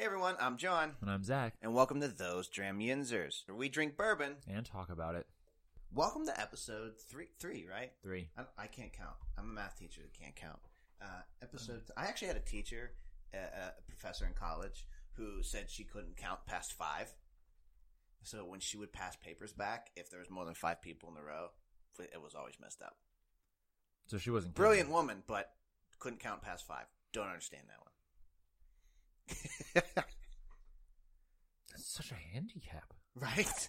Hey everyone, I'm John, And I'm Zach, and welcome to Those Dram Yinzers, where we drink bourbon. and talk about it. Welcome to episode three, three, right? Three. I, I can't count. I'm a math teacher that can't count. Uh, episode. I actually had a teacher, uh, a professor in college, who said she couldn't count past five. So when she would pass papers back, if there was more than five people in the row, it was always messed up. So she wasn't kidding. Brilliant woman, but couldn't count past five. Don't understand that one. That's such a handicap. right?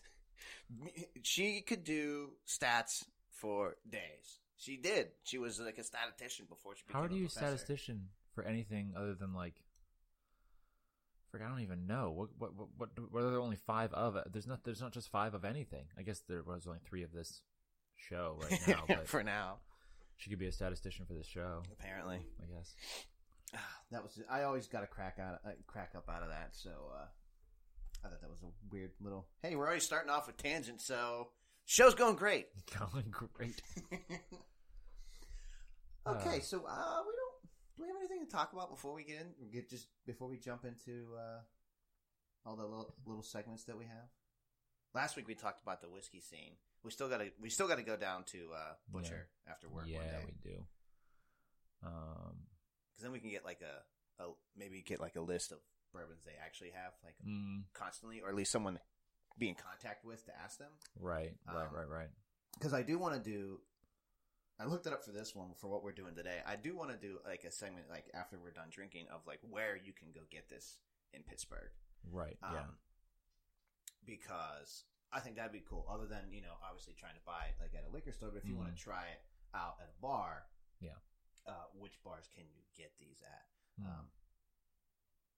She could do stats for days. She did. She was like a statistician before she became How a do you professor. statistician for anything other than like? I don't even know. What what what what? Are there only five of? it? There's not. There's not just five of anything. I guess there was only three of this show right now. But for now, she could be a statistician for this show. apparently. I guess. That was. I always got a crack out, uh, crack up out of that. So uh, I thought that was a weird little. Hey, we're already starting off with tangent, so show's going great. Going great. okay, Uh. so uh, we don't. Do we have anything to talk about before we get in? Get just before we jump into uh, all the little, little segments that we have. Last week we talked about the whiskey scene. We still got to. We still got to go down to uh, Butcher after work yeah, one day we do. Um. Because then we can get like a, a maybe get like a list of bourbons they actually have like mm, constantly, or at least someone be in contact with to ask them. right. Right. Um, right. Right. because I do want to do. I looked it up for this one for what we're doing today. I do want to do like a segment like after we're done drinking of like where you can go get this in Pittsburgh. Right. Um, yeah. Because I think that'd be cool. Other than you know obviously trying to buy it like at a liquor store, but if you want to try it out at a bar, Yeah. Uh, which bars can you get these at? Mm. Um,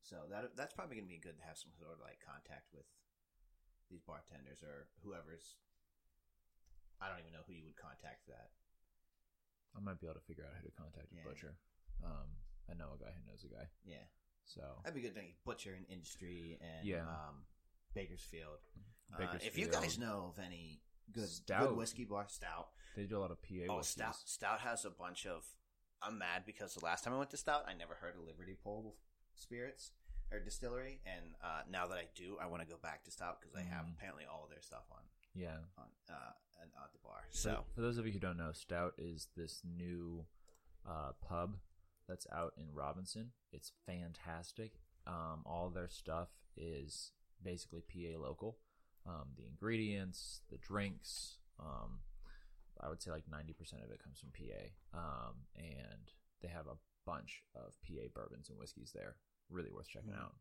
so that that's probably going to be good to have some sort of like contact with these bartenders or whoever's. I don't even know who you would contact for that. I might be able to figure out who to contact a Yeah. Butcher. Um, I know a guy who knows a guy. Yeah, So that'd be good. To butcher and industry and Yeah. um, Bakersfield. Uh, if you guys know of any good Stout. good whiskey bar, stout. they do a lot of PA. Oh, whiskeys. stout. Stout has a bunch of. I'm mad because the last time I went to Stout, I never heard of Liberty Pole spirits or distillery, and uh, now that I do, I want to go back to Stout because they have Mhm. apparently all of their stuff on Yeah. on uh, and at the bar. So So for those of you who don't know, Stout is this new uh, pub that's out in Robinson. It's fantastic. Um, all their stuff is basically PA local. Um, the ingredients, the drinks. Um, I would say like ninety percent of it comes from PA. Um, and they have a bunch of PA bourbons and whiskeys there. Really worth checking Mhm. out.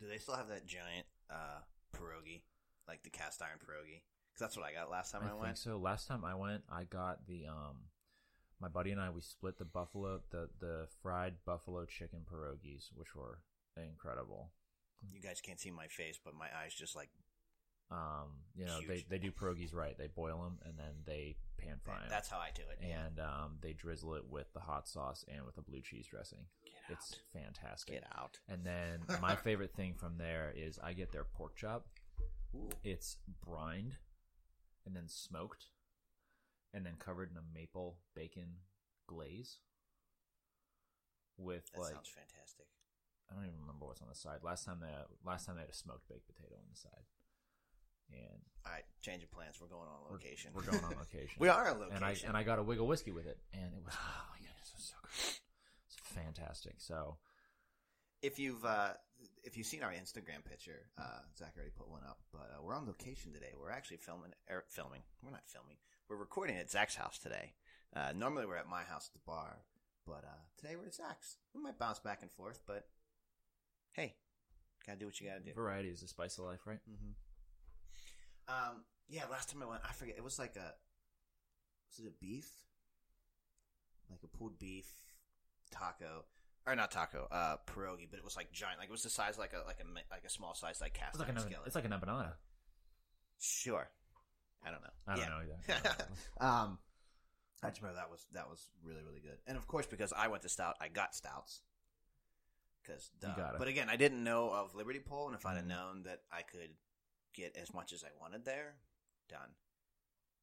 do they still have that giant uh, pierogi, like the cast iron pierogi? Because that's what I got last time I, I, think went. so. Last time I went, I got the um, my buddy and I we split the buffalo the the fried buffalo chicken pierogies, which were incredible. You guys can't see my face, but my eyes just like Um, you know they Huge. they do pierogies right. They boil them and then they pan fry them. that's how I do it. and um, they drizzle it with the hot sauce and with a blue cheese dressing. Get It's fantastic. Get out. And then my favorite thing from there is I get their pork chop. Ooh. It's brined and then smoked and then covered in a maple bacon glaze with That like sounds fantastic. I don't even remember what's on the side. Last time they last time they had a smoked baked potato on the side. And All right, change of plans. We're going on we're- location. We're, going on location. we are on location. and I and I got a Wigle Whiskey with it and it was oh my goodness, it was so good. It's fantastic. So if you've uh, if you've seen our Instagram picture, uh, Zach already put one up. But uh, we're on location today. We're actually filming. Er, filming. We're not filming. We're recording at Zach's house today. Uh, normally we're at my house at the bar, but uh, today we're at Zach's. We might bounce back and forth, but hey, gotta do what you gotta do. variety is the spice of life, right? hmm Um, yeah, last time I went, I forget. It was like a was it a beef, like a pulled beef taco, or not taco, uh, pierogi, but it was like giant. Like it was the size like a like a like a small size like cast It's like iron an skillet. it's like an empanada. sure, I don't know. I don't Yeah. know either. I don't know. um, I just remember that was that was really really good, and of course because I went to stout, I got stouts. Because, You got it. but again, I didn't know of Liberty Pole, and if I'd have Mhm. known that I could get as much as I wanted there, done.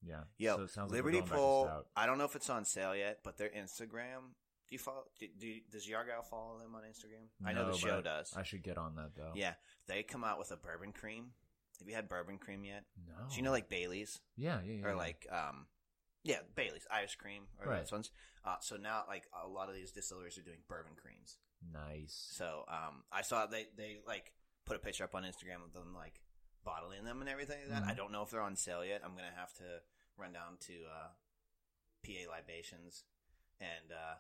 yeah. Yo, So it sounds like Liberty Pole. I don't know if it's on sale yet, but their Instagram Do you follow? Do, do does Yargal follow them on Instagram? I know No, the show does. I should get on that though. Yeah, they come out with a bourbon cream. Have you had bourbon cream yet? No. Do you know like Bailey's Yeah, yeah, yeah. or like um, yeah, Bailey's ice cream or Right. those ones. Uh, so now like a lot of these distilleries are doing bourbon creams. nice. So um, I saw they they like put a picture up on Instagram of them like bottling them and everything like that. Mhm. I don't know if they're on sale yet. I'm gonna have to run down to uh, PA Libations and uh,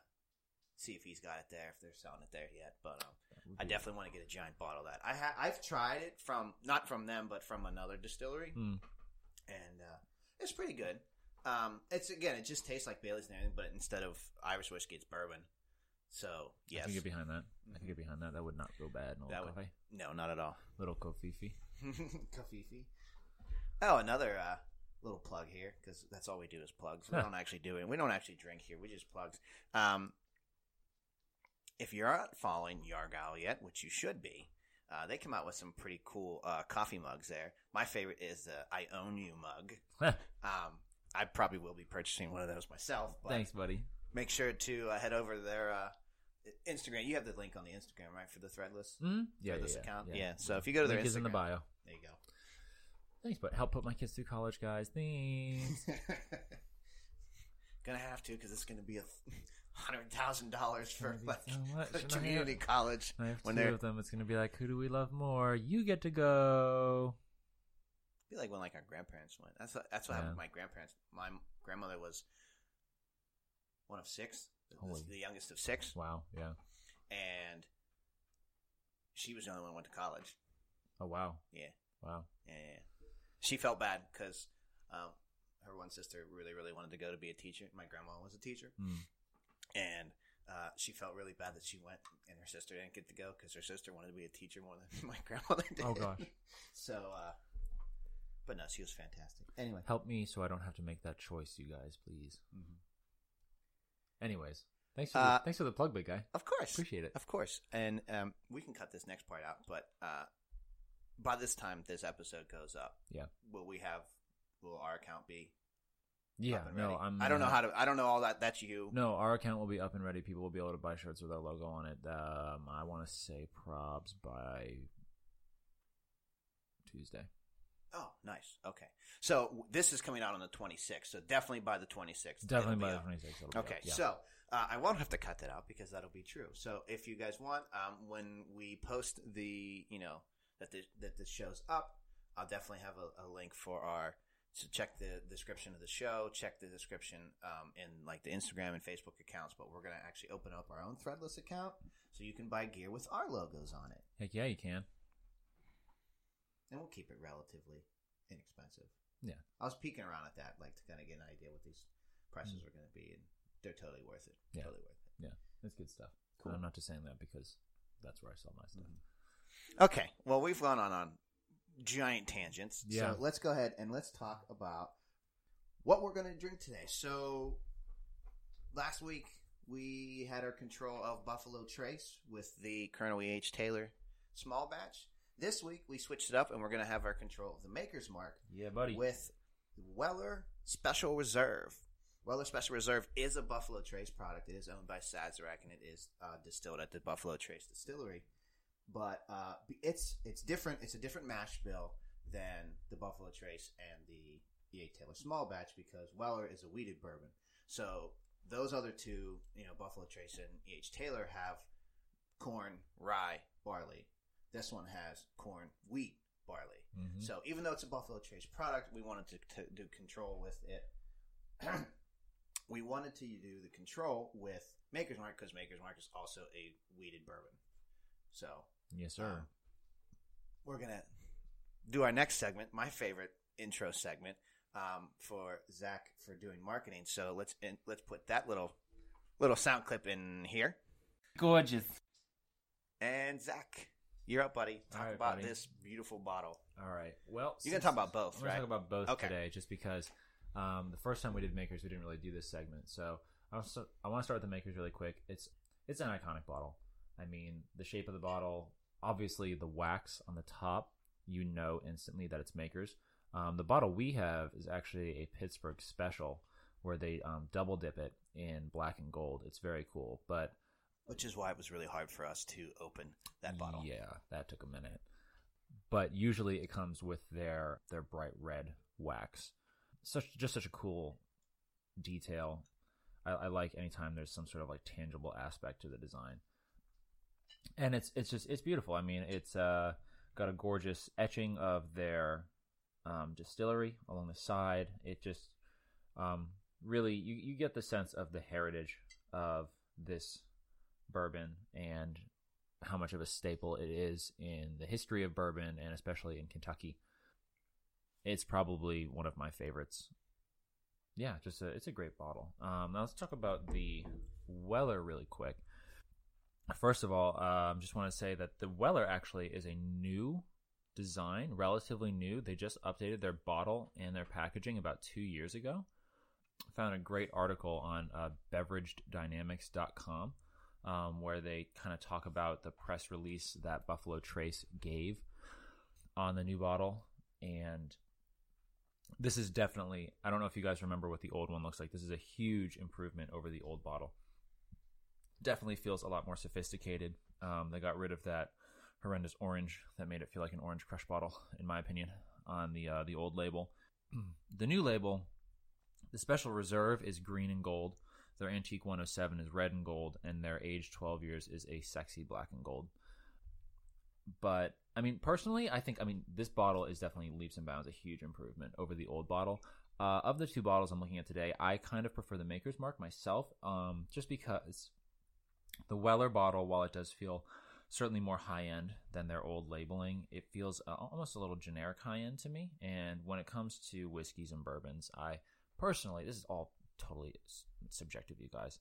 see if he's got it there if they're selling it there yet. But um, I definitely want to get a giant bottle of that. I ha- I've tried it from not from them but from another distillery, Hmm. and uh, it's pretty good. Um, it's again, it just tastes like Bailey's and everything, but instead of Irish whiskey, it's bourbon. So I can get behind that. I can get behind that. That would not go bad in a That little would- coffee. no, not at all. Little kofifi. Kafifi. Oh, another uh, little plug here because that's all we do is plugs. We don't actually do it. We don't actually drink here. We just plugs. Um, if you're not following Yargal yet, which you should be, uh, they come out with some pretty cool uh, coffee mugs there. My favorite is the "I Own You" mug. Um, I probably will be purchasing one of those myself. But Thanks, buddy. Make sure to uh, head over to their uh, Instagram. You have the link on the Instagram, right, for the Threadless Mm? Yeah, yeah, this yeah, account. yeah. Yeah. So if you go to their Link Instagram, is in the bio. there you go. Thanks, but help put my kids through college, guys. Thanks. gonna have to because it's gonna be a hundred thousand dollars for like so much, I community have- college. I have When two they're- of them. It's gonna be like, who do we love more? You get to go. Be like when like our grandparents went. That's what, that's what happened Yeah. with my grandparents. My grandmother was one of six, the, Holy. the youngest of six, Wow. Yeah. and she was the only one who went to college. Oh wow. Yeah. Wow. Yeah, she felt bad because um, her one sister really, really wanted to go to be a teacher. My grandma was a teacher, Mm. and uh, she felt really bad that she went and her sister didn't get to go because her sister wanted to be a teacher more than my grandmother did. Oh, gosh. so, uh, but no, she was fantastic. Anyway, Help me so I don't have to make that choice, you guys, please. Anyways, thanks for the, Uh, thanks for the plug, big guy. of course, Appreciate it. of course, and um, we can cut this next part out. But uh, by this time this episode goes up, Yeah. will we have? Will our account be? Yeah. up and No, ready? I'm. I don't know how to. I don't know all that. That's you. No, our account will be up and ready. People will be able to buy shirts with our logo on it. Um, I want to say probs by Tuesday. Oh, nice. Okay, so this is coming out on the 26th. So definitely by the 26th. Definitely by the 26th. Okay, so uh, I won't have to cut that out because that'll be true. So if you guys want, um, when we post the, you know, that the, that this show's up, I'll definitely have a, a link for our. So check the description of the show. Check the description um, in like the Instagram and Facebook accounts. But we're gonna actually open up our own Threadless account so you can buy gear with our logos on it, Heck yeah, you can. And we'll keep it relatively inexpensive. Yeah. I was peeking around at that, like to kind of get an idea what these prices are going to be, and they're totally worth it. Mm. Yeah. Totally worth it. Yeah, it's good stuff. Cool. I'm not just saying that because that's where I sell my stuff. Okay, well, we've gone on on giant tangents. Yeah. So let's go ahead and let's talk about what we're going to drink today. So last week we had our control of Buffalo Trace with the Colonel E. H. Taylor small batch. This week we switched it up and we're going to have our control of the Maker's Mark Yeah, buddy. with Weller Special Reserve. Weller Special Reserve is a Buffalo Trace product. It is owned by Sazerac and it is uh, distilled at the Buffalo Trace Distillery. But uh, it's it's different. It's a different mash bill than the Buffalo Trace and the E.H. Taylor Small Batch because Weller is a wheated bourbon. So those other two, you know, Buffalo Trace and E.H. Taylor have corn, rye, barley. This one has corn, wheat, barley. Mhm. So even though it's a Buffalo Trace product, we wanted to, to do control with it. we wanted to do the control with Maker's Mark because Maker's Mark is also a wheated bourbon. So yes, sir. um, we're gonna do our next segment, my favorite intro segment, um, for Zach for doing marketing. So let's in, let's put that little little sound clip in here. Gorgeous. And Zach, you're up, buddy. Talk right, about buddy. this beautiful bottle. All right. Well, You're gonna talk about both, gonna right? talk about both Okay. today, just because um, the first time we did makers, we didn't really do this segment. So I want to start with the makers really quick. It's it's an iconic bottle. I mean, the shape of the bottle, obviously the wax on the top, you know instantly that it's makers. Um, the bottle we have is actually a Pittsburgh special where they um, double dip it in black and gold. It's very cool, but Which is why it was really hard for us to open that bottle. Yeah, that took a minute. But usually it comes with their their bright red wax. Such just such a cool detail. I, I like anytime there's some sort of like tangible aspect to the design. And it's it's just it's beautiful. I mean, it's uh got a gorgeous etching of their um, distillery along the side. It just um, really you, you get the sense of the heritage of this bourbon and how much of a staple it is in the history of bourbon and especially in Kentucky. It's probably one of my favorites. Yeah, just a, it's a great bottle. Um, now let's talk about the Weller really quick. First of all, I um, just want to say that the Weller actually is a new design, relatively new. They just updated their bottle and their packaging about two years ago. I found a great article on uh, beveragedynamics.com um, where they kind of talk about the press release that Buffalo Trace gave on the new bottle. And this is definitely, I don't know if you guys remember what the old one looks like. This is a huge improvement over the old bottle. Definitely feels a lot more sophisticated. Um, they got rid of that horrendous orange that made it feel like an orange crush bottle, in my opinion, on the uh, the old label. the new label, the special reserve is green and gold. Their antique 107 is red and gold, and their age 12 years is a sexy black and gold. But I mean, personally, I think I mean this bottle is definitely leaps and bounds a huge improvement over the old bottle. Uh, of the two bottles I'm looking at today, I kind of prefer the Maker's Mark myself, um, just because the Weller bottle, while it does feel certainly more high end than their old labeling. It feels uh, almost a little generic high end to me. And when it comes to whiskeys and bourbons, I personally, this is all totally subjective, you guys.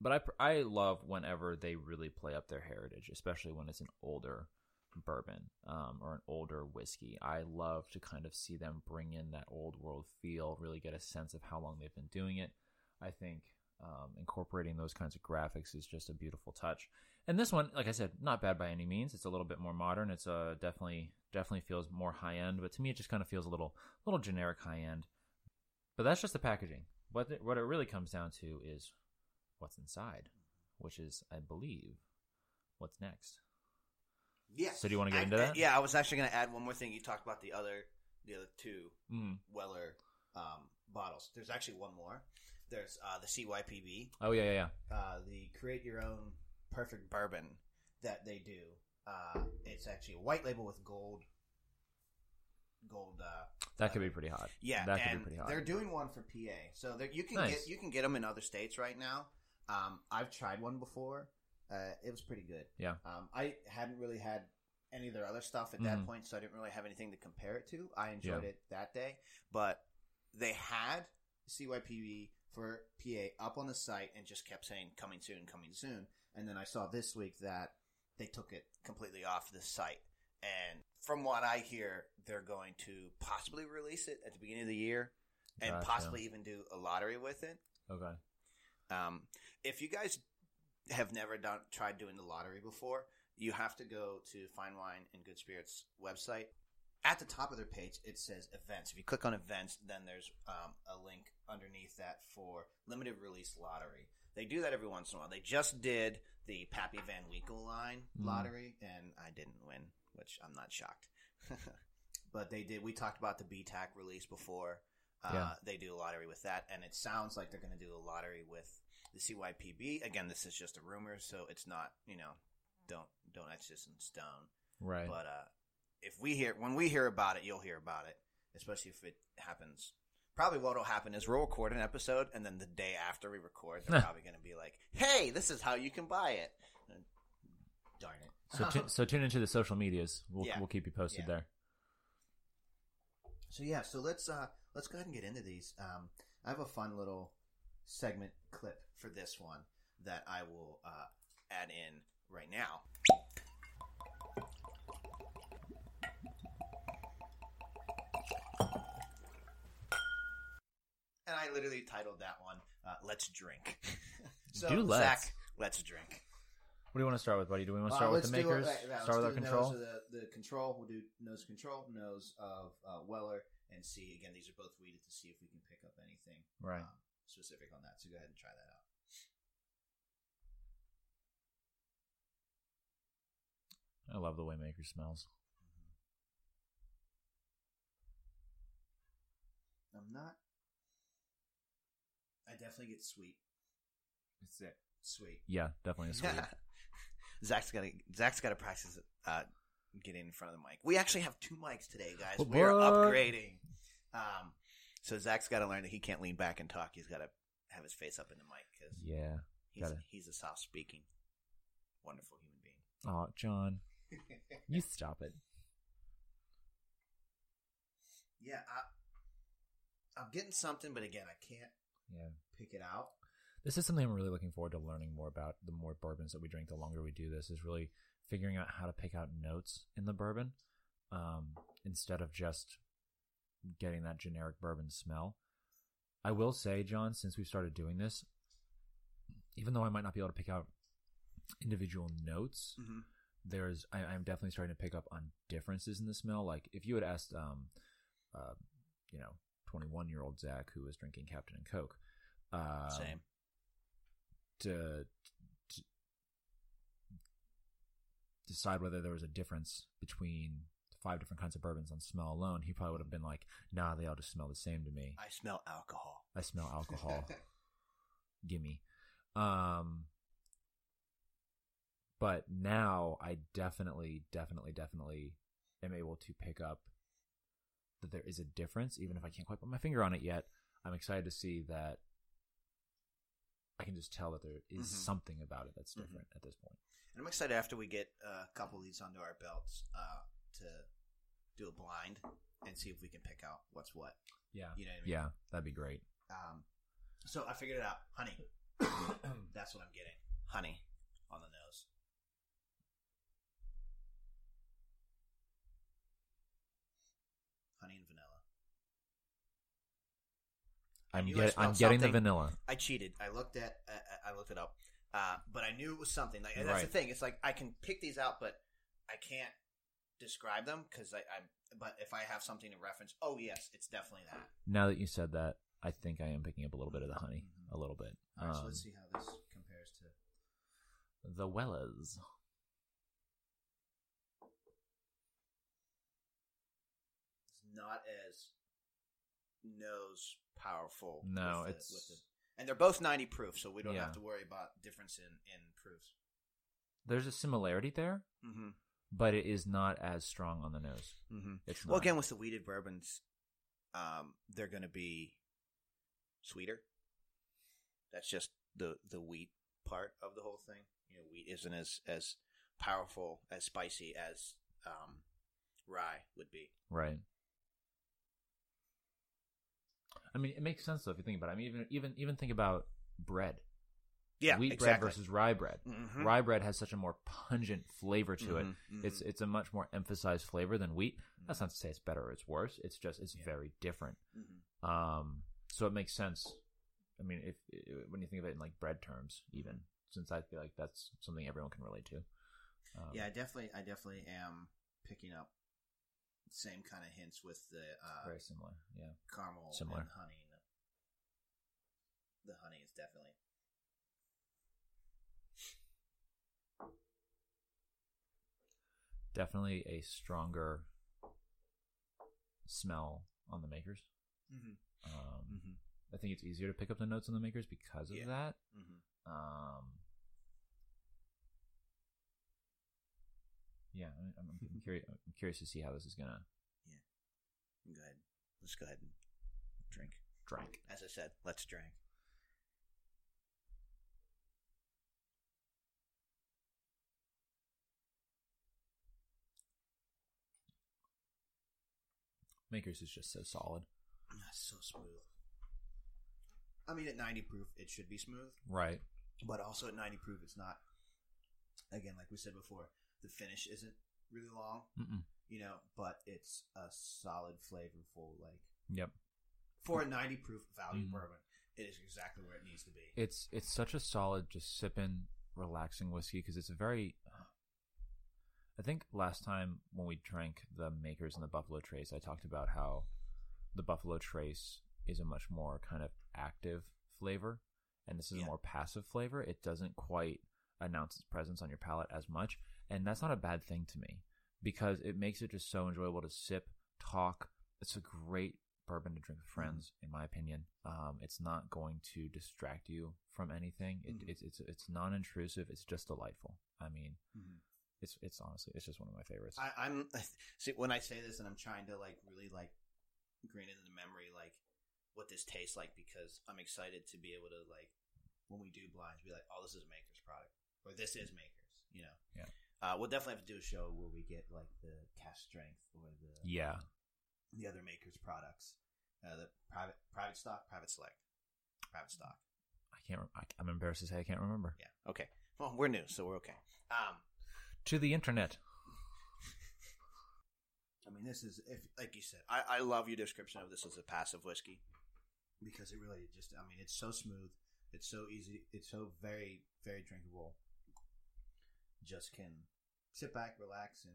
But I, I love whenever they really play up their heritage, especially when it's an older bourbon um, or an older whiskey. I love to kind of see them bring in that old world feel, really get a sense of how long they've been doing it. I think um, incorporating those kinds of graphics is just a beautiful touch. And this one, like I said, not bad by any means. It's a little bit more modern. It's uh, definitely definitely feels more high end, but to me, it just kind of feels a little little generic high end. But that's just the packaging. What it, what it really comes down to is what's inside, which is, I believe, what's next. Yeah. So do you want to get I- into that? Yeah, I was actually going to add one more thing. You talked about the other the other two Mm. Weller um, bottles. There's actually one more. There's uh, the CYPB, Oh yeah, yeah, yeah. uh, the create your own perfect bourbon that they do. Uh, it's actually a white label with gold. Gold. Uh, That could be pretty hot. yeah, that could be pretty hot. they're doing one for PA, so you can Nice. get you can get them in other states right now. Um, I've tried one before. Uh, it was pretty good. Yeah. Um, I hadn't really had any of their other stuff at that Mhm. point, so I didn't really have anything to compare it to. I enjoyed Yeah. it that day, but they had CYPB for PA up on the site and just kept saying coming soon, coming soon. And then I saw this week that they took it completely off the site. And from what I hear, they're going to possibly release it at the beginning of the year and Gotcha. possibly even do a lottery with it. Okay. Um, if you guys have never done tried doing the lottery before, you have to go to Fine Wine and Good Spirits website. At the top of their page, it says events. If you click on events, then there's um, a link underneath that for limited release lottery. They do that every once in a while. They just did the Pappy Van Winkle line Mm. lottery, and I didn't win, which I'm not shocked. but they did. We talked about the BTAC release before. Uh, Yeah. They do a lottery with that, and it sounds like they're going to do a lottery with the CYPB. Again, this is just a rumor, so it's not you know don't don't etch this in stone. Right. But uh, if we hear when we hear about it, you'll hear about it, especially if it happens. Probably what'll happen is we'll record an episode, and then the day after we record, they're probably going to be like, "Hey, this is how you can buy it." And, darn it! So tu- so tune into the social medias. We'll Yeah. we'll keep you posted Yeah. there. So yeah, so let's uh let's go ahead and get into these. Um, I have a fun little segment clip for this one that I will uh, add in right now. And I literally titled that one uh, "Let's Drink." so Do let's. Zach, let's drink. What do you want to start with, buddy? Do we want to Uh, start with let's the do makers? it- right, right, start with our control. the, the control. We'll do nose control, nose of uh, Weller, and see. Again, these are both wheated to see if we can pick up anything. Right. Um, specific on that. So go ahead and try that out. I love the way Maker smells. I'm not. I definitely get sweet. It's it. Sweet. Yeah, definitely a sweet. Zach's got to Zach's got to practice uh, getting in front of the mic. We actually have two mics today, guys. What? We're upgrading. Um, so Zach's got to learn that he can't lean back and talk. He's got to have his face up in the mic because yeah. he's gotta- he's a soft speaking, wonderful human being. Oh, John, you stop it. yeah, I, I'm getting something, but again, I can't Yeah. pick it out. This is something I'm really looking forward to learning more about. The more bourbons that we drink, the longer we do this, is really figuring out how to pick out notes in the bourbon um, instead of just getting that generic bourbon smell. I will say, John, since we've started doing this, even though I might not be able to pick out individual notes, Mm-hmm. there's I, I'm definitely starting to pick up on differences in the smell. Like if you had asked, um, uh, you know, 21 year old Zach who was drinking Captain and Coke, uh, Same. To, to decide whether there was a difference between five different kinds of bourbons on smell alone, he probably would have been like, "Nah, they all just smell the same to me. I smell alcohol. I smell alcohol. Gimme." Um, but now I definitely, definitely, definitely am able to pick up that there is a difference, even if I can't quite put my finger on it yet. I'm excited to see that I can just tell that there is Mhm. something about it that's Mhm. different at this point. And I'm excited after we get a couple of these under our belts uh, to do a blind and see if we can pick out what's what. Yeah. You know what I mean? Yeah, that'd be great. Um, so I figured it out. Honey. That's what I'm getting. Honey on the nose. Honey and vanilla. I'm get, I'm getting the vanilla. I cheated. I looked at. Uh, I looked it up, uh, but I knew it was something. Like, that's the thing. It's like I can pick these out, but I can't describe them because I, I. But if I have something to reference, oh yes, it's definitely that. Now that you said that, I think I am picking up a little bit of the honey, Mhm. a little bit. All right, so Um, let's see how this compares to. the Wellers. It's not as nose powerful. No, with it's- with the- and they're both ninety proof, so we don't Yeah. have to worry about difference in in proofs. There's a similarity there, Mm-hmm. but it is not as strong on the nose. Mm-hmm. It's not. Well, again, with the wheated bourbons, um, they're going to be sweeter. That's just the the wheat part of the whole thing. You know, wheat isn't as as powerful as spicy as um, rye would be. right. I mean, it makes sense though if you think about it. I mean, even even even think about bread. Yeah, wheat exactly. bread versus rye bread. Mhm. Rye bread has such a more pungent flavor to it. Mhm, mhm. It's it's a much more emphasized flavor than wheat. That's not to say it's better or it's worse. It's just it's Yeah. very different. Mhm. Um, so it makes sense. I mean, if, i when you think of it in like bread terms, even since I feel like that's something everyone can relate to. Um, Yeah, I definitely, I definitely am picking up same kind of hints with the uh, very similar. Yeah, caramel Similar. and honey. The honey is definitely definitely a stronger smell on the makers. mm-hmm. Um, Mm-hmm. I think it's easier to pick up the notes on the makers because of Yeah. that. Mm-hmm. Um, yeah, I- I'm, I'm curious. I'm curious to see how this is gonna Yeah, Go ahead. Let's go ahead and drink. drink. As I said, let's drink. Makers is just so solid. Ah, That's so smooth. I mean, at 90 proof, it should be smooth, Right. but also at 90 proof, it's not. Again, like we said before, the finish isn't really long, Mm-mm. you know, but it's a solid, flavorful, like Yep. for a 90 proof value Mhm. bourbon, it is exactly where it needs to be. It's it's such a solid, just sipping, relaxing whiskey because it's a very. I think last time when we drank the Makers and the Buffalo Trace, I talked about how the Buffalo Trace is a much more kind of active flavor, and this is Yeah. a more passive flavor. It doesn't quite announce its presence on your palate as much, and that's not a bad thing to me because it makes it just so enjoyable to sip, talk. It's a great bourbon to drink with friends, in my opinion. Um, it's not going to distract you from anything. It, Mhm. It's it's it's non-intrusive. It's just delightful. I mean, it's it's honestly it's just one of my favorites. I, I'm see when I say this, and I'm trying to like really like grain it the memory, like what this tastes like, because I'm excited to be able to like when we do blinds, be like, oh, this is a Maker's product, or this is Maker's, you know. Yeah. Uh, we'll definitely have to do a show where we get like the cask strength or the yeah, the other Maker's products, uh, the private private stock, private select, private stock. I can't. I, I'm embarrassed to say I can't remember. Yeah. Okay. Well, we're new, so we're okay. Um, To the internet. I mean, this is if, like you said, I, I love your description of this as a passive whiskey because it really just, I mean, it's so smooth, it's so easy, it's so very, very drinkable. Just can sit back, relax, and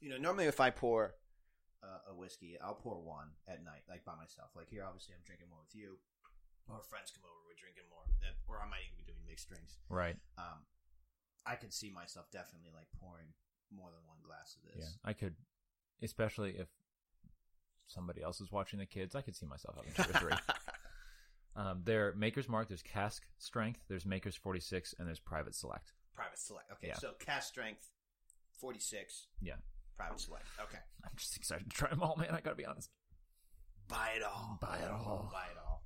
you know, normally if I pour uh, a whiskey, I'll pour one at night, like by myself. Like here, obviously, I'm drinking more with you, or friends come over, we're drinking more, that, or I might even be doing mixed drinks. Right. Um, I could see myself definitely like pouring more than one glass of this. Yeah. I could, especially if somebody else is watching the kids. I could see myself having two or three. Um, there, Maker's Mark. There's cask strength. There's Maker's 46, and there's Private Select. Private select. Okay, Yeah. so cask strength, forty six. Yeah. Private select. Okay. I'm just excited to try them all, man. I gotta be honest. Buy it all. Buy it all. Buy it all.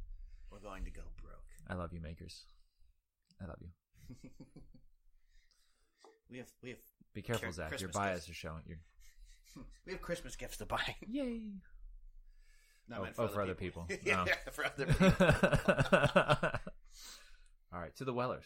We're going to go broke. I love you, Makers. I love you. we have we have Be careful, Zach. Your Christmas bias gifts. is showing. You're... we have Christmas gifts to buy. Yay! No, Oh, meant oh, for other people. yeah, Oh. for other people. all right, to the Wellers.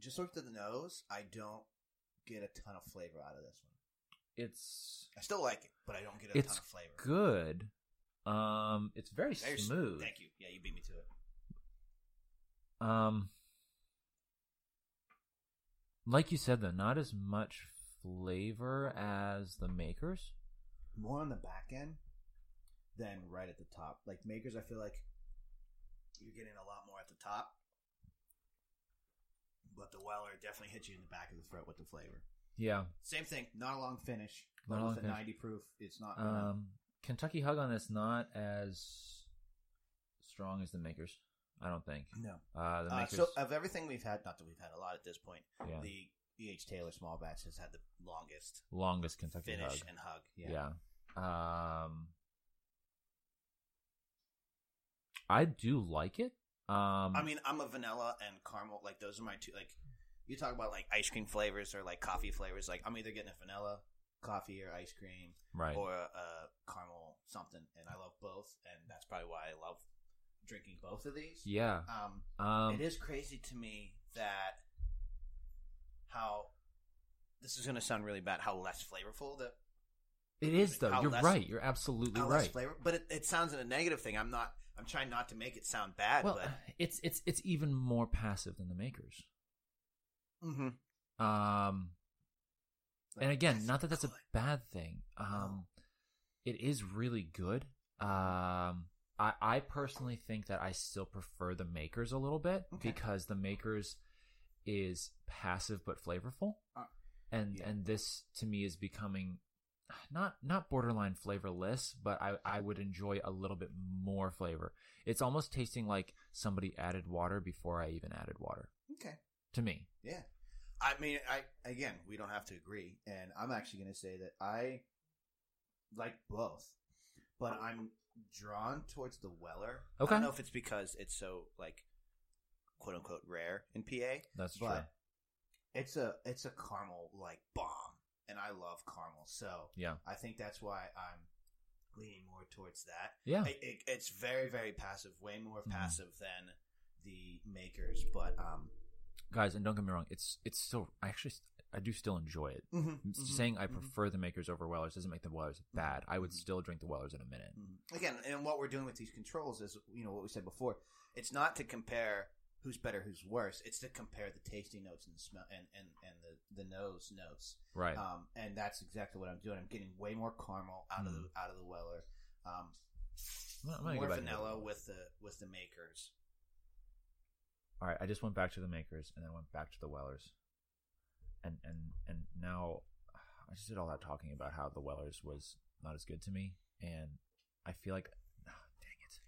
Just looked at the nose. I don't get a ton of flavor out of this one. It's I still like it, but I don't get a It's ton of flavor. good. Um, it's very, Very s- smooth. Thank you. Yeah, you beat me to it. Um, like you said, though, not as much flavor as the makers. more on the back end than right at the top. Like makers, I feel like you're getting a lot more at the top, but the Weller definitely hits you in the back of the throat with the flavor. Yeah. Same thing, not a long finish, Not but a with long a finish. 90 proof, it's not. Gonna, Um, Kentucky Hug on this not as strong as the makers. I don't think. no. Uh, the Uh, makers. so of everything we've had, not that we've had a lot at this point, yeah. the E.H. Taylor small batch has had the longest longest Kentucky finish Hug. and hug. Yeah. Yeah. Um, I do like it. Um, I mean, I'm a vanilla and caramel. Like those are my two. Like you talk about like ice cream flavors or like coffee flavors. Like I'm either getting a vanilla coffee or ice cream right. or a, a caramel something, and I love both, and that's probably why I love drinking both of these. yeah. Um, Um, it is crazy to me that how this is going to sound really bad. How less flavorful the it is though. You're less- right. You're absolutely right. flavor, but it, it sounds in a negative thing. I'm not. I'm trying not to make it sound bad, Well, but it's it's it's even more passive than the makers. Mhm. Um, and again, not that that's a bad thing. Um, it is really good. Um, I I personally think that I still prefer the makers a little bit Okay. because the makers is passive but flavorful, Uh, and yeah. and this to me is becoming not not borderline flavorless, but I I would enjoy a little bit more flavor. It's almost tasting like somebody added water before I even added water Okay. to me. Yeah. I mean, I again, we don't have to agree, and I'm actually going to say that I like both, but I'm drawn towards the Weller. Okay. I don't know if it's because it's so like quote unquote rare in PA, That's true. it's a it's a caramel like bomb, and I love caramel, so Yeah. I think that's why I'm leaning more towards that. Yeah. It, it, it's very very passive, way more Mhm. passive than the makers, but um, guys and don't get me wrong it's it's still i actually i do still enjoy it mhm, saying i mhm. prefer the makers over wellers doesn't make the wellers bad i would still drink the wellers in a minute. Again, and what we're doing with these controls is, you know, what we said before. It's not to compare who's better, who's worse. It's to compare the tasting notes and the smell and and and the the nose notes. Right. Um, and that's exactly what I'm doing. I'm getting way more caramel out of the Mm. out of the Weller. Um, I'm more go back and vanilla with the with the makers. All right, I just went back to the makers and then went back to the Wellers, and and and now I just did all that talking about how the Wellers was not as good to me, and I feel like, ah, dang it,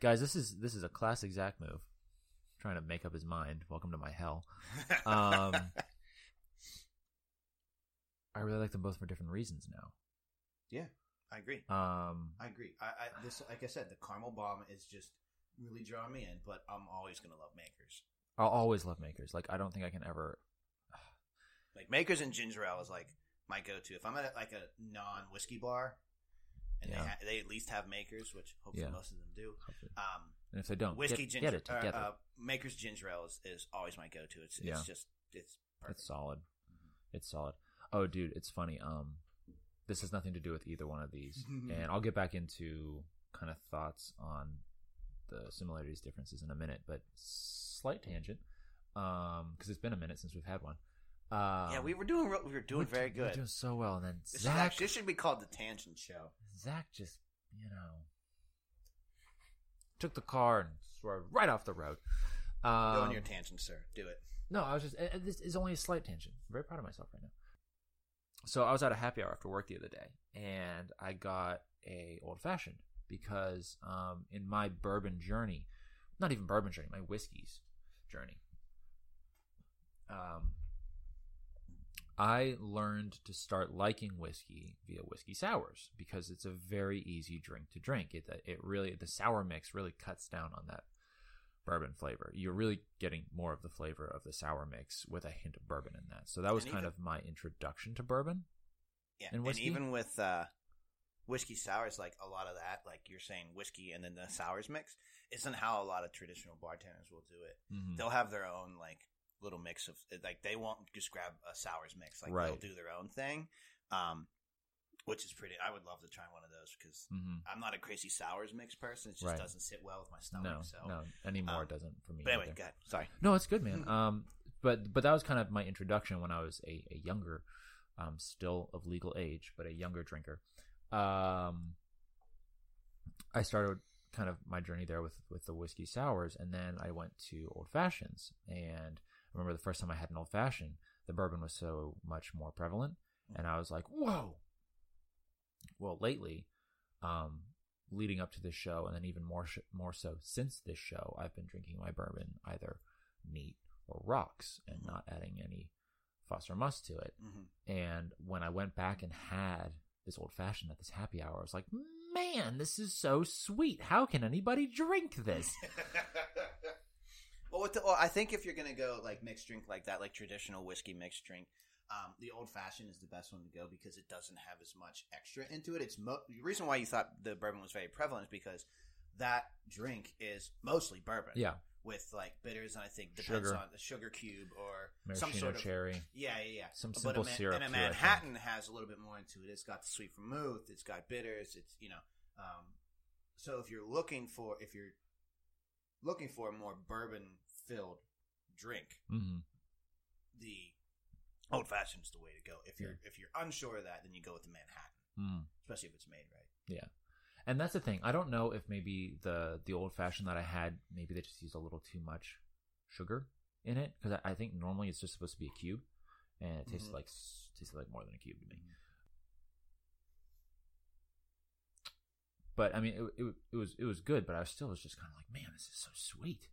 guys, this is this is a classic Zach move, trying to make up his mind. Welcome to my hell. Um, I really like them both for different reasons now. yeah, I agree. Um, I agree. I, I this like I said, the caramel bomb is just really drawing me in. But I'm always gonna love makers. I'll always love makers. Like I don't think I can ever. Like makers and ginger ale is like my go-to. If I'm at like a non-whiskey bar, and Yeah. they ha- they at least have makers, which hopefully Yeah. most of them do. Um, And if they don't, whiskey get, ginger get it uh, together. uh, makers ginger ale is, is always my go-to. It's Yeah. it's just it's perfect. It's solid. It's solid. Oh, dude, it's funny. Um, this has nothing to do with either one of these, and I'll get back into kind of thoughts on the similarities, differences in a minute. But slight tangent, um, because it's been a minute since we've had one. Um, yeah, we were doing we were doing we're very do- good. doing so well, and then This, Zach, actually, this should be called the Tangent Show. Zach just, you know, took the car and swerved right off the road. Go Um, on your tangent, sir. Do it. No, I was just. and This is only a slight tangent. I'm very proud of myself right now. So I was at a happy hour after work the other day, and I got a old fashioned because um, in my bourbon journey, not even bourbon journey, my whiskeys journey, um, I learned to start liking whiskey via whiskey sours because it's a very easy drink to drink. It it really the sour mix really cuts down on that bourbon flavor. You're really getting more of the flavor of the sour mix with a hint of bourbon in that. So that was And kind even- of my introduction to bourbon. Yeah, And and, even with uh, whiskey sours, like a lot of that, like you're saying, whiskey and then the sours mix, isn't how a lot of traditional bartenders will do it. Mhm. They'll have their own like little mix of like they won't just grab a sours mix. Like Right. they'll do their own thing, um, which is pretty. I would love to try one of those because Mhm. I'm not a crazy sours mix person. It just Right. doesn't sit well with my stomach. No, so, no, anymore um, it doesn't for me. but anyway, either. go ahead. Sorry. No, it's good, man. Um, but but that was kind of my introduction when I was a, a younger, um, still of legal age, but a younger drinker. Um, I started kind of my journey there with with the whiskey sours, and then I went to old fashions. And remember the first time I had an old fashioned, the bourbon was so much more prevalent, and I was like, whoa. Well, lately, um, leading up to this show, and then even more sh- more so since this show, I've been drinking my bourbon either neat or rocks and Mhm. not adding any fuss or muss to it. hmm And when I went back and had this old fashioned at this happy hour, I was like, man, this is so sweet. How can anybody drink this? well, the, well, I think if you're gonna go like mixed drink like that, like traditional whiskey mixed drink, um, the old fashioned is the best one to go because it doesn't have as much extra into it. It's mo- the reason why you thought the bourbon was very prevalent is because that drink is mostly bourbon. yeah, with like bitters, and I think depends Sugar. on the sugar cube or some maraschino sort of cherry. yeah, yeah, yeah. Some But simple a Ma- syrup, And a too, Manhattan has a little bit more into it. It's got the sweet vermouth. It's got bitters. It's you know. Um, so if you're looking for if you're looking for a more bourbon filled drink, hmm the old fashioned is the way to go. If you're if you're unsure of that, then you go with the Manhattan, Mm. especially if it's made right. Yeah. And that's the thing. I don't know if maybe the the old fashioned that I had, maybe they just used a little too much sugar in it because I, I think normally it's just supposed to be a cube, and it tasted Mhm. like tasted like more than a cube to me. But I mean, it, it, it was it was good, but I still was just kind of like, man, this is so sweet.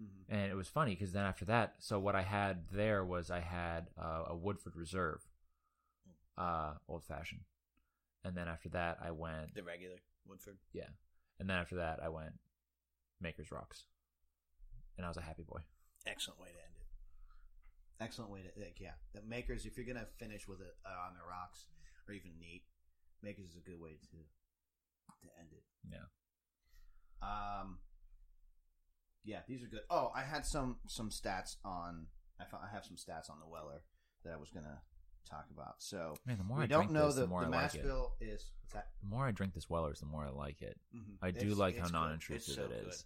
Mm-hmm. And it was funny because then after that, so what I had there was I had uh, a Woodford Reserve, uh, old fashioned, and then after that I went The regular Woodford. yeah. And then after that, I went Maker's Rocks. And I was a happy boy. Excellent way to end it. Excellent way to like, yeah. The makers, if you're gonna finish with it uh, on the rocks or even neat, makers is a good way to to end it. Yeah. Um. Yeah, these are good. Oh, I had some some stats on. I found, I have some stats on the Weller that I was gonna talk about. So Man, the more we I don't drink know this, the, the more the I like it. bill is what's that? The more I drink this Weller's, the more I like it. Mhm. I do It's- like how it's good. non-intrusive so it is.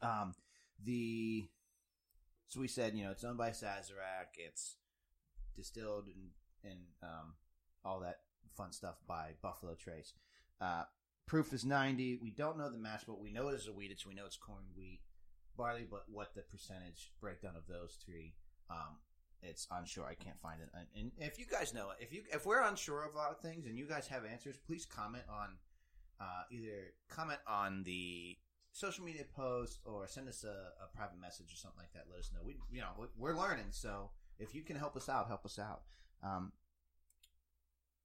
good. Um, the so we said you know it's owned by Sazerac. It's distilled and and um, all that fun stuff by Buffalo Trace. Uh, proof is ninety. We don't know the mash, but we know it is a wheat. It's we know it's corn, wheat, barley. But what the percentage breakdown of those three? Um, it's unsure. I can't find it. And, and if you guys know it, if you if we're unsure of a lot of things and you guys have answers, please comment on uh, either comment on the social media post or send us a, a private message or something like that. Let us know. We you know we're learning, so if you can help us out, help us out. Um,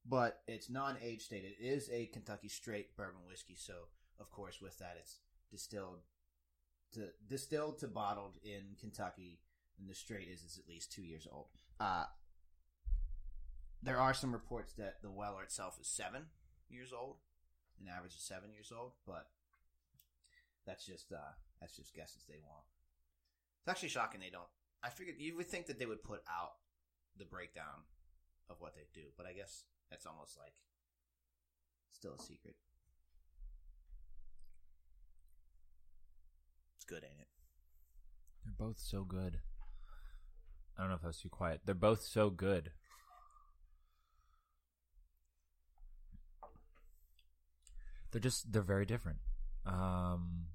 but it's non-age stated. It is a Kentucky straight bourbon whiskey, so of course with that it's distilled to distilled to bottled in Kentucky, and the straight is is at least two years old. Uh, there are some reports that the Weller itself is seven years old, an average of seven years old, but that's just uh, that's just guesses they want. It's actually shocking they don't. I figured you would think that they would put out the breakdown of what they do, but I guess that's almost like still a secret. It's good, ain't it? They're both so good. I don't know if I was too quiet. They're both so good. They're just they're very different. Um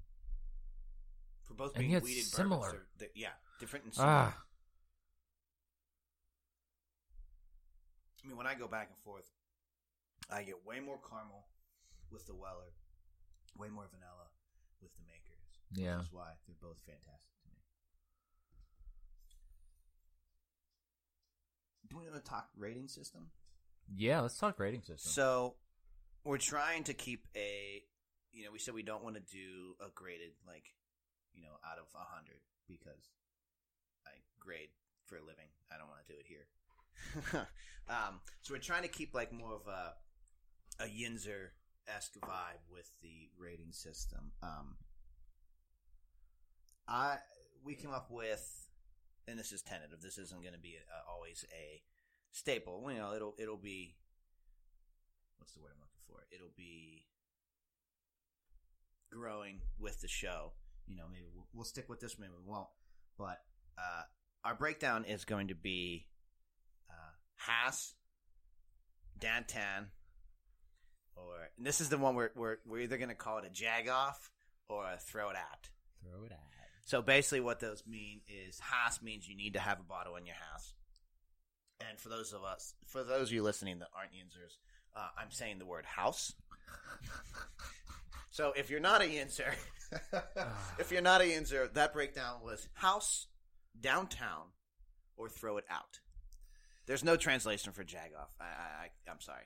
For both And being yet wheated similar. bourbons, they're, they're- yeah, different and similar. ah I mean, when I go back and forth, I get way more caramel with the Weller, way more vanilla with the Makers. Yeah. Which is why they're both fantastic to me. Do we want to talk rating system? yeah, let's talk rating system. So, we're trying to keep a, you know, we said we don't want to do a graded, like, you know, out of 100 because I grade for a living. I don't want to do it here. um, so we're trying to keep like more of a a Yinzer esque vibe with the rating system. Um, I we came up with, and this is tentative. This isn't going to be a, always a staple. You know, it'll it'll be what's the word I'm looking for? It'll be growing with the show. You know, maybe we'll, we'll stick with this, maybe we won't. But uh, our breakdown is going to be uh, Haas, Dantan, or and this is the one where we're, we're either going to call it a jag off or a throw it out. Throw it at. So basically, what those mean is Haas means you need to have a bottle in your house. And for those of us, for those of you listening that aren't Yinzers, uh, I'm saying the word house. so if you're not a Yinzer, if you're not a Yinzer, that breakdown was house, downtown, or throw it out. There's no translation for jagoff. I, I, I, I'm sorry.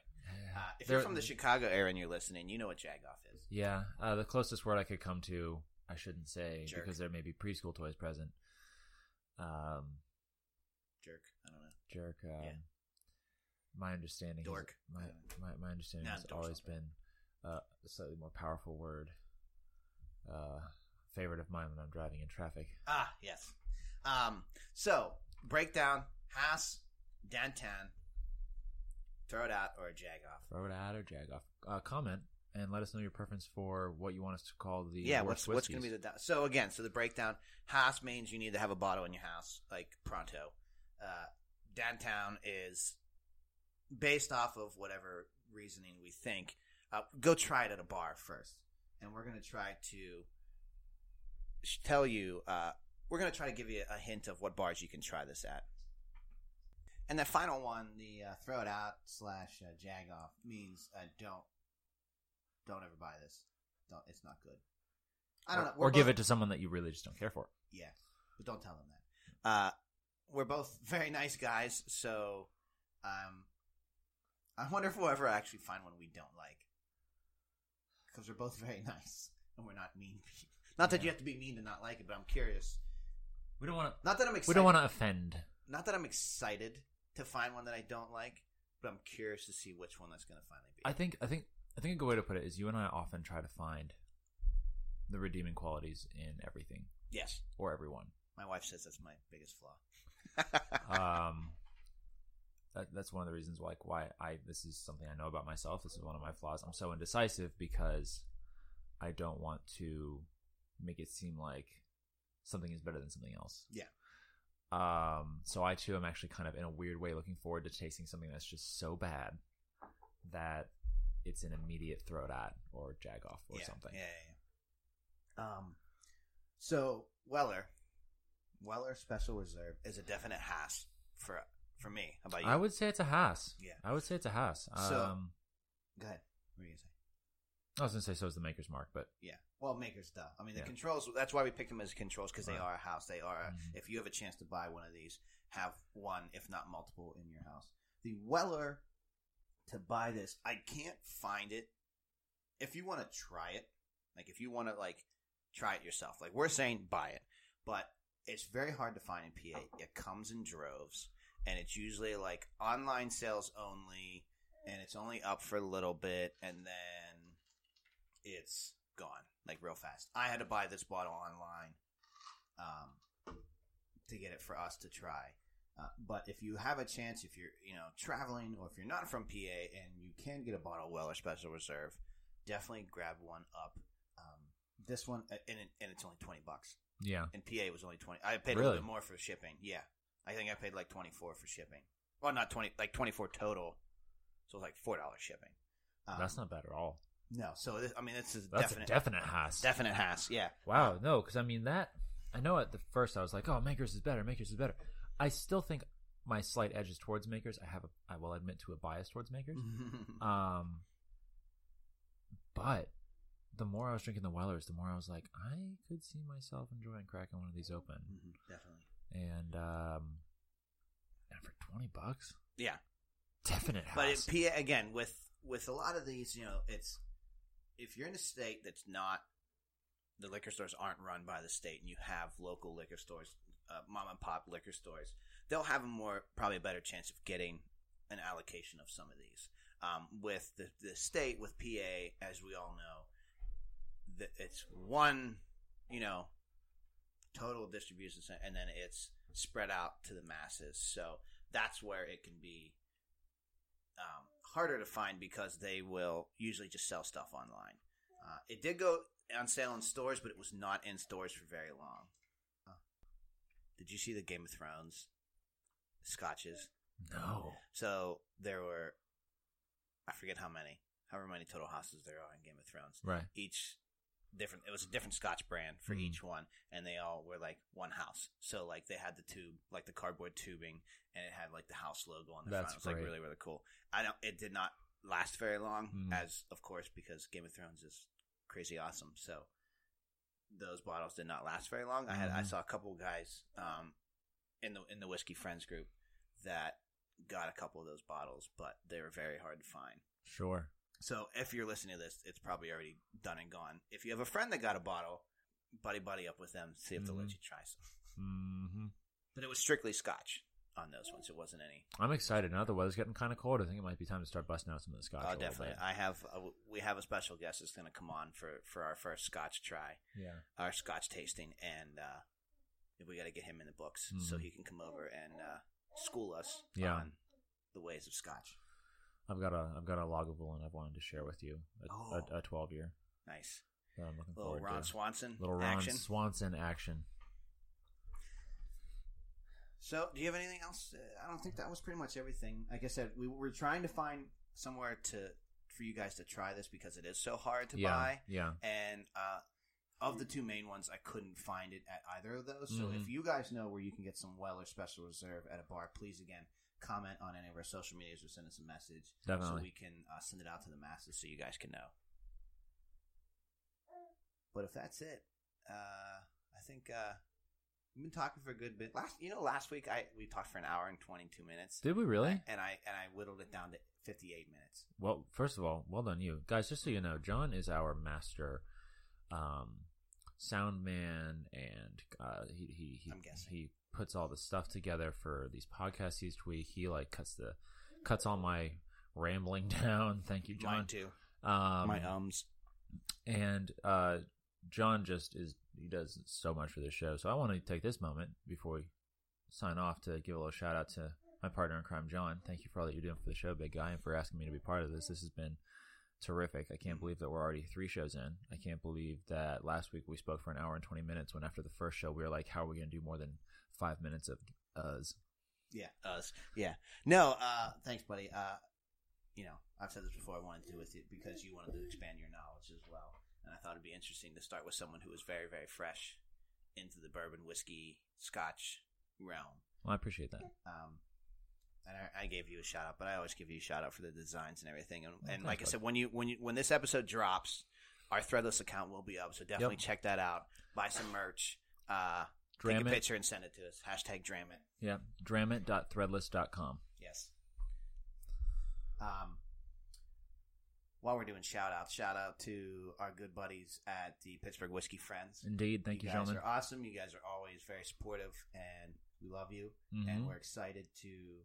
Uh, if you're from the Chicago area and you're listening, you know what jagoff is. Yeah, uh, the closest word I could come to, I shouldn't say Jerk. because there may be preschool toys present. Um, Jerk. I don't know. jerk. Um, Yeah. My understanding, Dork. my, my my understanding has always bad. been uh, a slightly more powerful word. Uh, favorite of mine when I'm driving in traffic. Ah, yes. Um, so breakdown Haas, Dantan, throw it out or a jag off. Throw it out or jag off. Uh, comment and let us know your preference for what you want us to call the Yeah, what's what's going to be the da- so again? So the breakdown Haas means you need to have a bottle in your house like pronto. Uh, Downtown is based off of whatever reasoning we think. Uh, go try it at a bar first, and we're going to try to tell you. Uh, we're going to try to give you a hint of what bars you can try this at. And the final one, the uh, throw it out slash uh, jag off, means uh, don't don't ever buy this. Don't. It's not good. I don't or, know. or We're give both- it to someone that you really just don't care for. yeah, but don't tell them that. Uh, we're both very nice guys, so um, I wonder if we'll ever actually find one we don't like because we're both very nice and we're not mean people. Not that you have to be mean to not like it, but I'm curious. We don't want to. Not that I'm excited. We don't want to offend. Not that I'm excited to find one that I don't like, but I'm curious to see which one that's going to finally be. I think. I think. I think a good way to put it is you and I often try to find the redeeming qualities in everything yes, or everyone. my wife says that's my biggest flaw. um, that, that's one of the reasons like why I this is something I know about myself. This is one of my flaws. I'm so indecisive because I don't want to make it seem like something is better than something else. Yeah. Um. So I too am actually kind of in a weird way looking forward to tasting something that's just so bad that it's an immediate throw it at or jag off or yeah, something. Yeah, yeah. Um, so Weller, Weller Special Reserve is a definite has for for me. How about you? I would say it's a has. Yeah. I would say it's a Haas. So- um, Go ahead. What are you gonna say? I was gonna say so is the Maker's Mark, but Yeah. Well, makers stuff. I mean, the Yeah. controls. That's why we picked them as controls because they Right. are a house. They are. Mhm. If you have a chance to buy one of these, have one, if not multiple, in your house. The Weller to buy this, I can't find it. If you want to try it, like if you want to like try it yourself, like we're saying, buy it. But it's very hard to find in PA. It comes in droves, and it's usually like online sales only, and it's only up for a little bit, and then it's gone like real fast. I had to buy this bottle online um, to get it for us to try. Uh, but if you have a chance, if you're you know traveling or if you're not from PA and you can get a bottle of Weller Special Reserve, definitely grab one up. Um, this one uh, and, it, and it's only twenty bucks. yeah, and PA, was only twenty. I paid a little bit more for shipping. Yeah, I think I paid like twenty four for shipping. Well, not twenty, like twenty four total. So it was like four dollars shipping. Um, that's not bad at all. No. So this, I mean, this is That's definite, a definite Haas. definite Haas. Yeah. Wow, no, because I mean that. I know at the first I was like, "Oh, Makers is better. Makers is better." I still think my slight edge is towards Makers. I have a, I will admit to a bias towards Makers. Um, but the more I was drinking the Wellers, the more I was like, I could see myself enjoying cracking one of these open. Mhm, definitely. And um, and for twenty bucks, Yeah. definite But it, again with with a lot of these, you know, it's if you're in a state that's not the liquor stores aren't run by the state, and you have local liquor stores, uh, mom and pop liquor stores, they'll have a more probably a better chance of getting an allocation of some of these. Um, with the the state with PA, as we all know, that it's one, you know, total distribution center, and then it's spread out to the masses. So that's where it can be harder to find because they will usually just sell stuff online. Uh, it did go on sale in stores, but it was not in stores for very long. Uh, did you see the Game of Thrones scotches? no, So there were, I forget how many, however many total houses there are in Game of Thrones. right? Each different, it was a different Scotch brand for Mhm. each one, and they all were like one house. So like they had the tube, like the cardboard tubing, and it had like the house logo on the That's front. It was like really really cool. I don't. It did not last very long, Mm. as of course because Game of Thrones is crazy awesome. So those bottles did not last very long. I had I Mhm. saw a couple guys um, in the in the whiskey friends group that got a couple of those bottles, but they were very hard to find. Sure. So if you're listening to this, it's probably already done and gone. If you have a friend that got a bottle, buddy buddy up with them, see if they'll let Mhm. you try some. hmm But it was strictly Scotch on those ones. It wasn't any. I'm excited now. The weather's getting kind of cold. I think it might be time to start busting out some of the scotch. Oh, definitely. I have. A, we have a special guest that's going to come on for for our first Scotch try, Yeah. our Scotch tasting, and uh, we got to get him in the books so Mhm. he can come over and uh, school us Yeah. on the ways of Scotch. I've got a I've got a Lagavulin I've wanted to share with you. A, Oh. a, a 12 year. Nice, That I'm looking little forward Ron to. Swanson Little Ron action. Swanson action. So, do you have anything else? Uh, I don't think that was pretty much everything. Like I said, we were trying to find somewhere to for you guys to try this because it is so hard to yeah. buy. Yeah. And uh, of the two main ones, I couldn't find it at either of those. So, Mhm. if you guys know where you can get some Weller Special Reserve at a bar, please again comment on any of our social medias or send us a message so Definitely. we can uh, send it out to the masses so you guys can know. But if that's it, uh, I think uh, we've been talking for a good bit. Last, you know, last week I we talked for an hour and twenty two minutes. Did we really? And I and I whittled it down to fifty eight minutes. Well, first of all, well done you guys. Just so you know, John is our master um, sound man, and uh, he he he, I'm guessing. he puts all the stuff together for these podcasts each week. He like cuts the cuts all my rambling down. Thank you, John. Mine too. Um, My ums. and uh, John just is he does so much for this show. So I want to take this moment before we sign off to give a little shout out to my partner in crime, John. Thank you for all that you're doing for the show, big guy, and for asking me to be part of this. This has been terrific. I can't believe that we're already three shows in. I can't believe that last week we spoke for an hour and 20 minutes when after the first show we were like, how are we going to do more than five minutes of us? Yeah, us. Yeah. No, uh, thanks, buddy. Uh, you know, I've said this before. I wanted to do with it because you wanted to expand your knowledge as well, and I thought it'd be interesting to start with someone who was very, very fresh into the bourbon, whiskey, Scotch realm. Well, I appreciate that. Um, and I, I gave you a shout out, but I always give you a shout out for the designs and everything. And, and thanks, like I said, when you when you when this episode drops, our threadless account will be up. So definitely Yep. check that out. Buy some merch. Uh, take Dram a it. picture and send it to us. Hashtag Dram it. Yeah. Dramit.threadless.com. Yes. Um, while we're doing shout outs, shout out to our good buddies at the Pittsburgh Whiskey Friends. Indeed. Thank you, guys gentlemen. are awesome. You guys are always very supportive, and we love you. Mhm. And we're excited to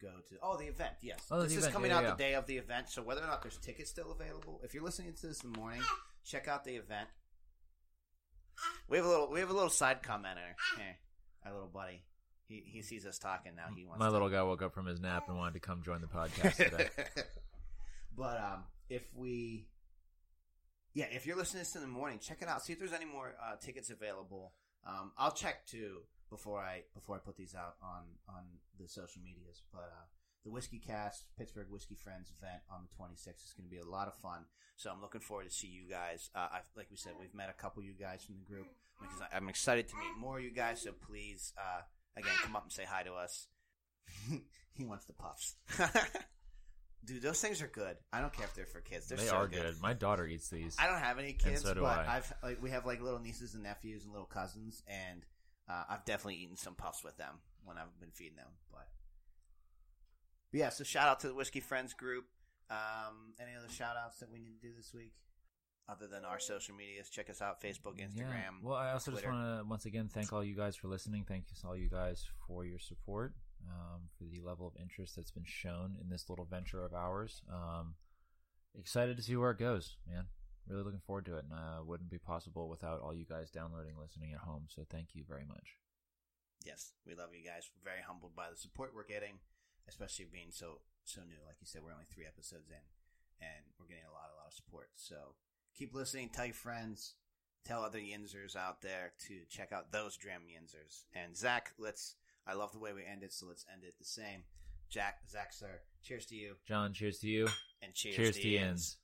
go to oh the event. Yes, Oh, this is event. coming Yeah, out yeah, the day of the event. So whether or not there's tickets still available, if you're listening to this in the morning, check out the event. We have a little we have a little side commenter here. Our little buddy. He he sees us talking now. He wants My to- little guy woke up from his nap and wanted to come join the podcast today. but um, if we, yeah, if you're listening to this in the morning, check it out. See if there's any more uh, tickets available. Um, I'll check too before I before I put these out on on the social medias. But uh, the Whiskey Cast Pittsburgh Whiskey Friends event on the 26th is going to be a lot of fun. So I'm looking forward to see you guys. Uh, I've, like we said, we've met a couple of you guys from the group. Because I- I'm excited to meet more of you guys. So please, uh, again, come up and say hi to us. he wants the puffs. Dude, those things are good. I don't care if they're for kids. They're they so are good. good. My daughter eats these. I don't have any kids, so do but I. have like we have like little nieces and nephews and little cousins, and uh, I've definitely eaten some puffs with them when I've been feeding them. But, but yeah, so shout out to the Whiskey Friends group. Um, any other shout outs that we need to do this week? Other than our social medias, check us out Facebook, Instagram. Yeah. Well, I also Twitter. just want to once again thank all you guys for listening. Thank you all you guys for your support, um, for the level of interest that's been shown in this little venture of ours. Um, excited to see where it goes, man. Really looking forward to it, and uh, wouldn't be possible without all you guys downloading, listening at home. So thank you very much. yes, we love you guys. We're very humbled by the support we're getting, especially being so so new. Like you said, we're only three episodes in, and we're getting a lot a lot of support. So keep listening. Tell your friends. Tell other Yinzers out there to check out those Dram Yinzers. And Zach, let's. I love the way we end it, so let's end it the same. Jack, Zach, sir, cheers to you, John, cheers to you. and cheers, Cheers to to Yins.